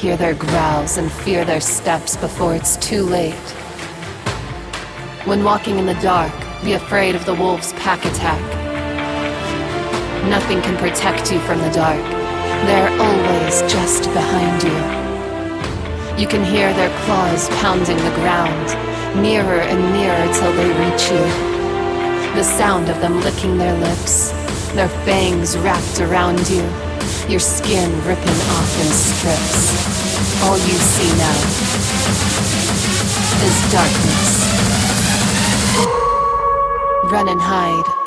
Hear their growls and fear their steps before it's too late. When walking in the dark, be afraid of the wolves' pack attack. Nothing can protect you from the dark. They're always just behind you. You can hear their claws pounding the ground, nearer and nearer till they reach you. The sound of them licking their lips, their fangs wrapped around you, your skin ripping off in strips. All you see now is darkness. Run and hide.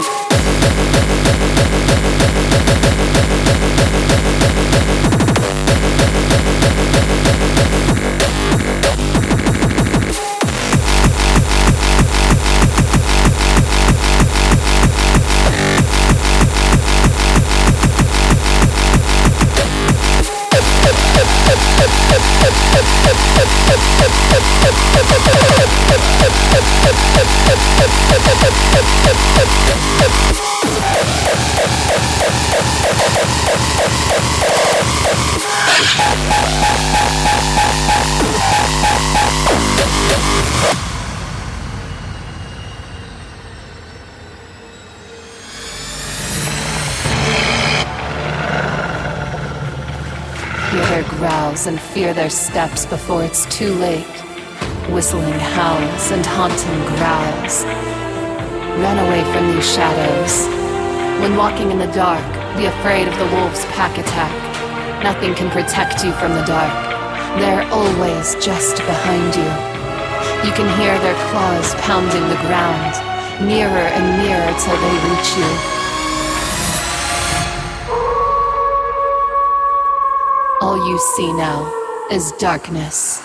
Hear their growls and fear their steps before it's too late. Whistling howls and haunting growls. Run away from these shadows. When walking in the dark, be afraid of the wolf's pack attack. Nothing can protect you from the dark. They're always just behind you. You can hear their claws pounding the ground, nearer and nearer till they reach you. All you see now is darkness.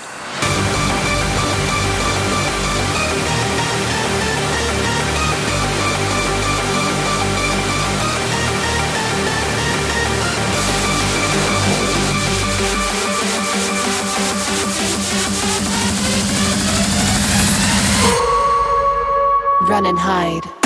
Run and hide.